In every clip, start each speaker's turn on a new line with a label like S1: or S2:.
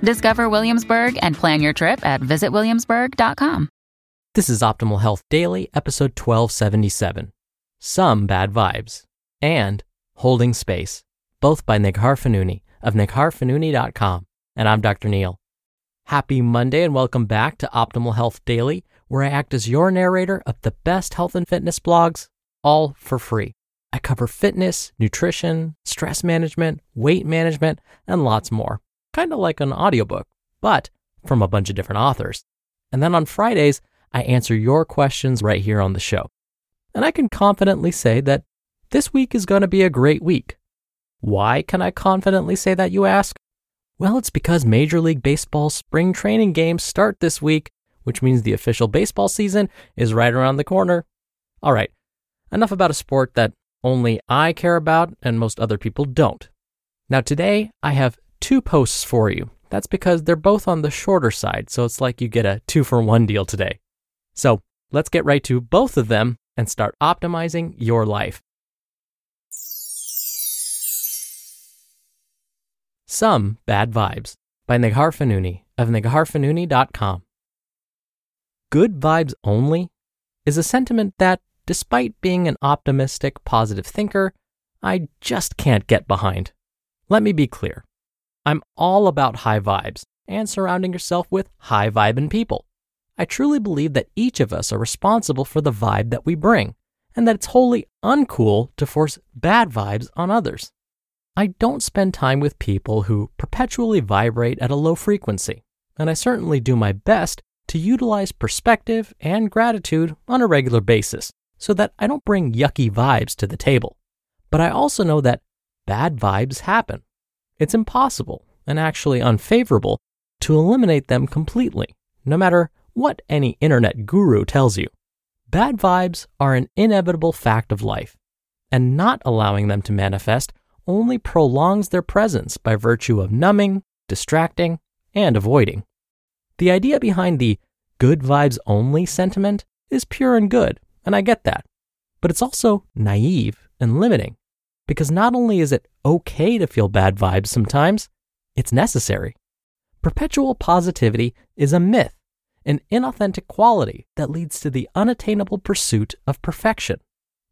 S1: Discover Williamsburg and plan your trip at visitwilliamsburg.com.
S2: This is Optimal Health Daily, episode 1277 Some Bad Vibes and Holding Space, both by Neghar Fonooni of negharfonooni.com. And I'm Dr. Neil. Happy Monday and welcome back to Optimal Health Daily, where I act as your narrator of the best health and fitness blogs, all for free. I cover fitness, nutrition, stress management, weight management, and lots more kind of like an audiobook, but from a bunch of different authors. And then on Fridays, I answer your questions right here on the show. And I can confidently say that this week is going to be a great week. Why can I confidently say that, you ask? Well, it's because Major League Baseball spring training games start this week, which means the official baseball season is right around the corner. All right, enough about a sport that only I care about and most other people don't. Now, today I have two posts for you. That's because they're both on the shorter side, so it's like you get a two for one deal today. So let's get right to both of them and start optimizing your life. Some Bad Vibes by Neghar Fonooni of negharfonooni.com. Good vibes only is a sentiment that, despite being an optimistic, positive thinker, I just can't get behind. Let me be clear. I'm all about high vibes and surrounding yourself with high vibing people. I truly believe that each of us are responsible for the vibe that we bring, and that it's wholly uncool to force bad vibes on others. I don't spend time with people who perpetually vibrate at a low frequency, and I certainly do my best to utilize perspective and gratitude on a regular basis so that I don't bring yucky vibes to the table. But I also know that bad vibes happen, it's impossible and actually unfavorable to eliminate them completely, no matter what any internet guru tells you. Bad vibes are an inevitable fact of life, and not allowing them to manifest only prolongs their presence by virtue of numbing, distracting, and avoiding. The idea behind the good vibes only sentiment is pure and good, and I get that. But it's also naive and limiting because not only is it okay to feel bad vibes sometimes, it's necessary. Perpetual positivity is a myth, an inauthentic quality that leads to the unattainable pursuit of perfection.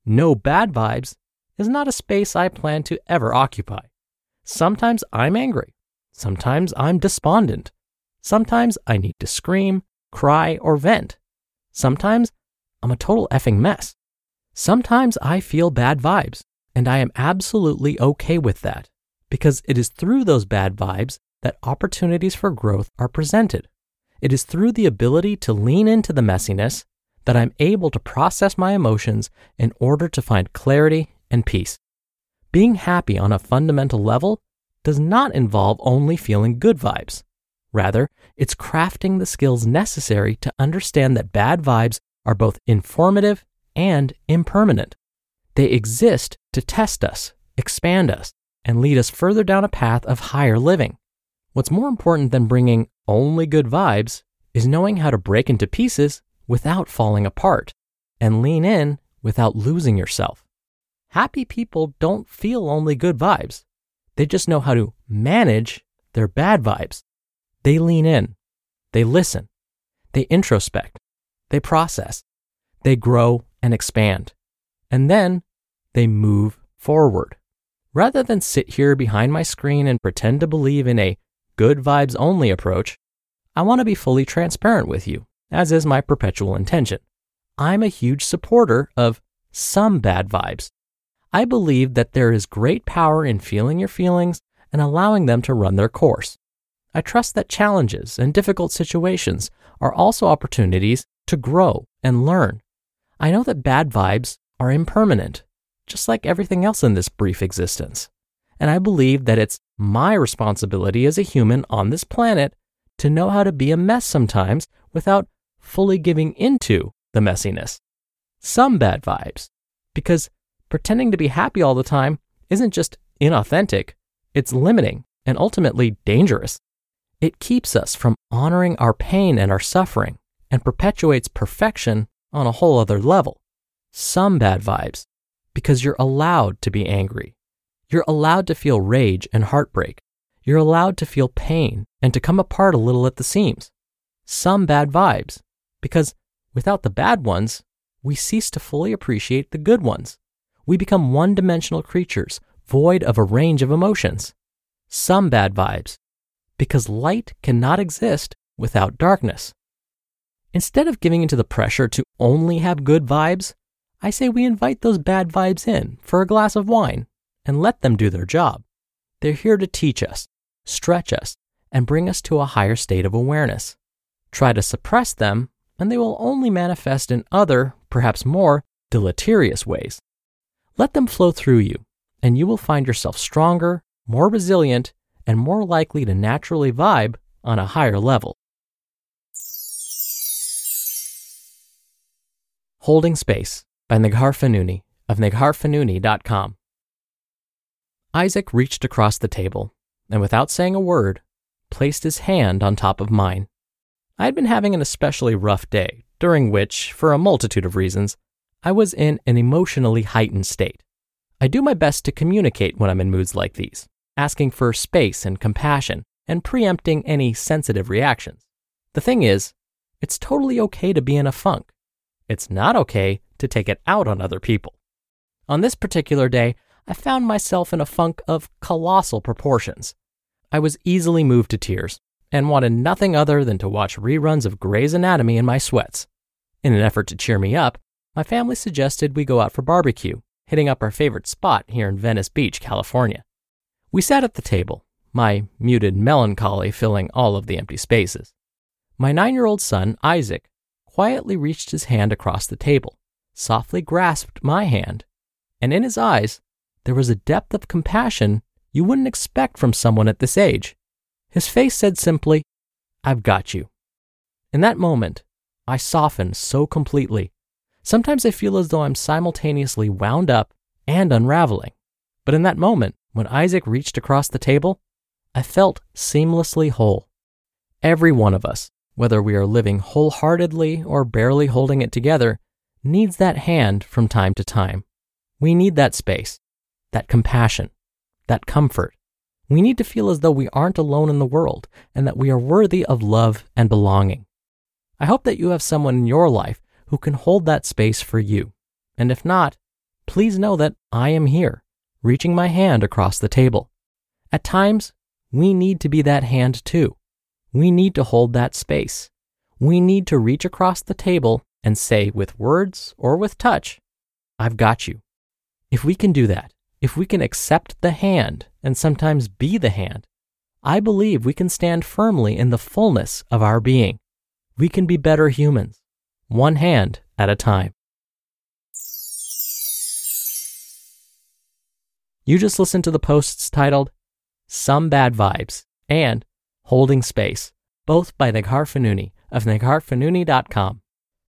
S2: No bad vibes is not a space I plan to ever occupy. Sometimes I'm angry. Sometimes I'm despondent. Sometimes I need to scream, cry, or vent. Sometimes I'm a total effing mess. Sometimes I feel bad vibes, and I am absolutely okay with that because it is through those bad vibes that opportunities for growth are presented. It is through the ability to lean into the messiness that I'm able to process my emotions in order to find clarity and peace. Being happy on a fundamental level does not involve only feeling good vibes. Rather, it's crafting the skills necessary to understand that bad vibes are both informative and impermanent. They exist to test us, expand us, and lead us further down a path of higher living. What's more important than bringing only good vibes is knowing how to break into pieces without falling apart and lean in without losing yourself. Happy people don't feel only good vibes. They just know how to manage their bad vibes. They lean in, they listen, they introspect, they process, they grow and expand, and then they move forward. Rather than sit here behind my screen and pretend to believe in a good vibes only approach, I want to be fully transparent with you, as is my perpetual intention. I'm a huge supporter of some bad vibes. I believe that there is great power in feeling your feelings and allowing them to run their course. I trust that challenges and difficult situations are also opportunities to grow and learn. I know that bad vibes are impermanent just like everything else in this brief existence. And I believe that it's my responsibility as a human on this planet to know how to be a mess sometimes without fully giving into the messiness. Some bad vibes, because pretending to be happy all the time isn't just inauthentic, it's limiting and ultimately dangerous. It keeps us from honoring our pain and our suffering and perpetuates perfection on a whole other level. Some bad vibes because you're allowed to be angry. You're allowed to feel rage and heartbreak. You're allowed to feel pain and to come apart a little at the seams. Some bad vibes, because without the bad ones, we cease to fully appreciate the good ones. We become one dimensional creatures, void of a range of emotions. Some bad vibes, because light cannot exist without darkness. Instead of giving into the pressure to only have good vibes, I say we invite those bad vibes in for a glass of wine and let them do their job. They're here to teach us, stretch us, and bring us to a higher state of awareness. Try to suppress them, and they will only manifest in other, perhaps more, deleterious ways. Let them flow through you, and you will find yourself stronger, more resilient, and more likely to naturally vibe on a higher level. Holding Space by Neghar Fonooni of negharfonooni.com. Isaac reached across the table and, without saying a word, placed his hand on top of mine. I had been having an especially rough day, during which, for a multitude of reasons, I was in an emotionally heightened state. I do my best to communicate when I'm in moods like these, asking for space and compassion and preempting any sensitive reactions. The thing is, it's totally okay to be in a funk. It's not okay to take it out on other people. On this particular day, I found myself in a funk of colossal proportions. I was easily moved to tears and wanted nothing other than to watch reruns of Grey's Anatomy in my sweats. In an effort to cheer me up, my family suggested we go out for barbecue, hitting up our favorite spot here in Venice Beach, California. We sat at the table, my muted melancholy filling all of the empty spaces. My nine year old son, Isaac, quietly reached his hand across the table softly grasped my hand, and in his eyes there was a depth of compassion you wouldn't expect from someone at this age. His face said simply, I've got you. In that moment, I softened so completely. Sometimes I feel as though I'm simultaneously wound up and unraveling. But in that moment, when Isaac reached across the table, I felt seamlessly whole. Every one of us, whether we are living wholeheartedly or barely holding it together, needs that hand from time to time. We need that space, that compassion, that comfort. We need to feel as though we aren't alone in the world and that we are worthy of love and belonging. I hope that you have someone in your life who can hold that space for you. And if not, please know that I am here, reaching my hand across the table. At times, we need to be that hand too. We need to hold that space. We need to reach across the table and say with words or with touch, I've got you. If we can do that, if we can accept the hand and sometimes be the hand, I believe we can stand firmly in the fullness of our being. We can be better humans, one hand at a time. You just listened to the posts titled Some Bad Vibes and Holding Space, both by Neghar Fonooni of negharfonooni.com.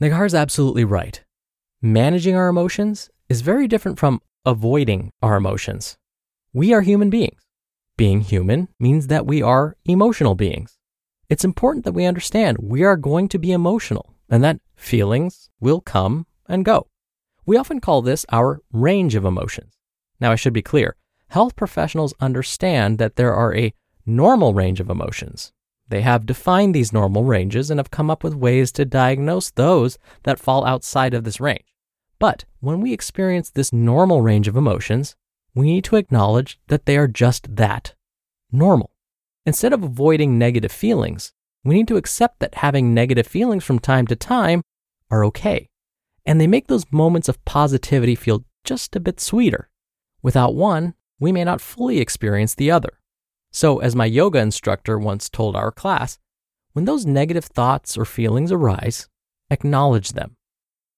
S2: Neghar's absolutely right. Managing our emotions is very different from avoiding our emotions. We are human beings. Being human means that we are emotional beings. It's important that we understand we are going to be emotional and that feelings will come and go. We often call this our range of emotions. Now, I should be clear health professionals understand that there are a normal range of emotions, they have defined these normal ranges and have come up with ways to diagnose those that fall outside of this range. But when we experience this normal range of emotions, we need to acknowledge that they are just that normal. Instead of avoiding negative feelings, we need to accept that having negative feelings from time to time are okay. And they make those moments of positivity feel just a bit sweeter. Without one, we may not fully experience the other. So, as my yoga instructor once told our class, when those negative thoughts or feelings arise, acknowledge them.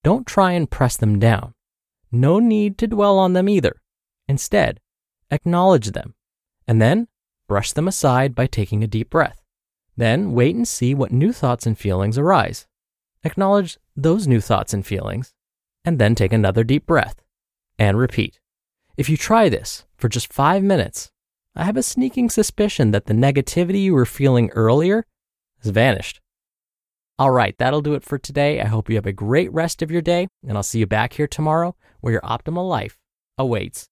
S2: Don't try and press them down. No need to dwell on them either. Instead, acknowledge them and then brush them aside by taking a deep breath. Then wait and see what new thoughts and feelings arise. Acknowledge those new thoughts and feelings and then take another deep breath and repeat. If you try this for just five minutes, I have a sneaking suspicion that the negativity you were feeling earlier has vanished. All right, that'll do it for today. I hope you have a great rest of your day, and I'll see you back here tomorrow where your optimal life awaits.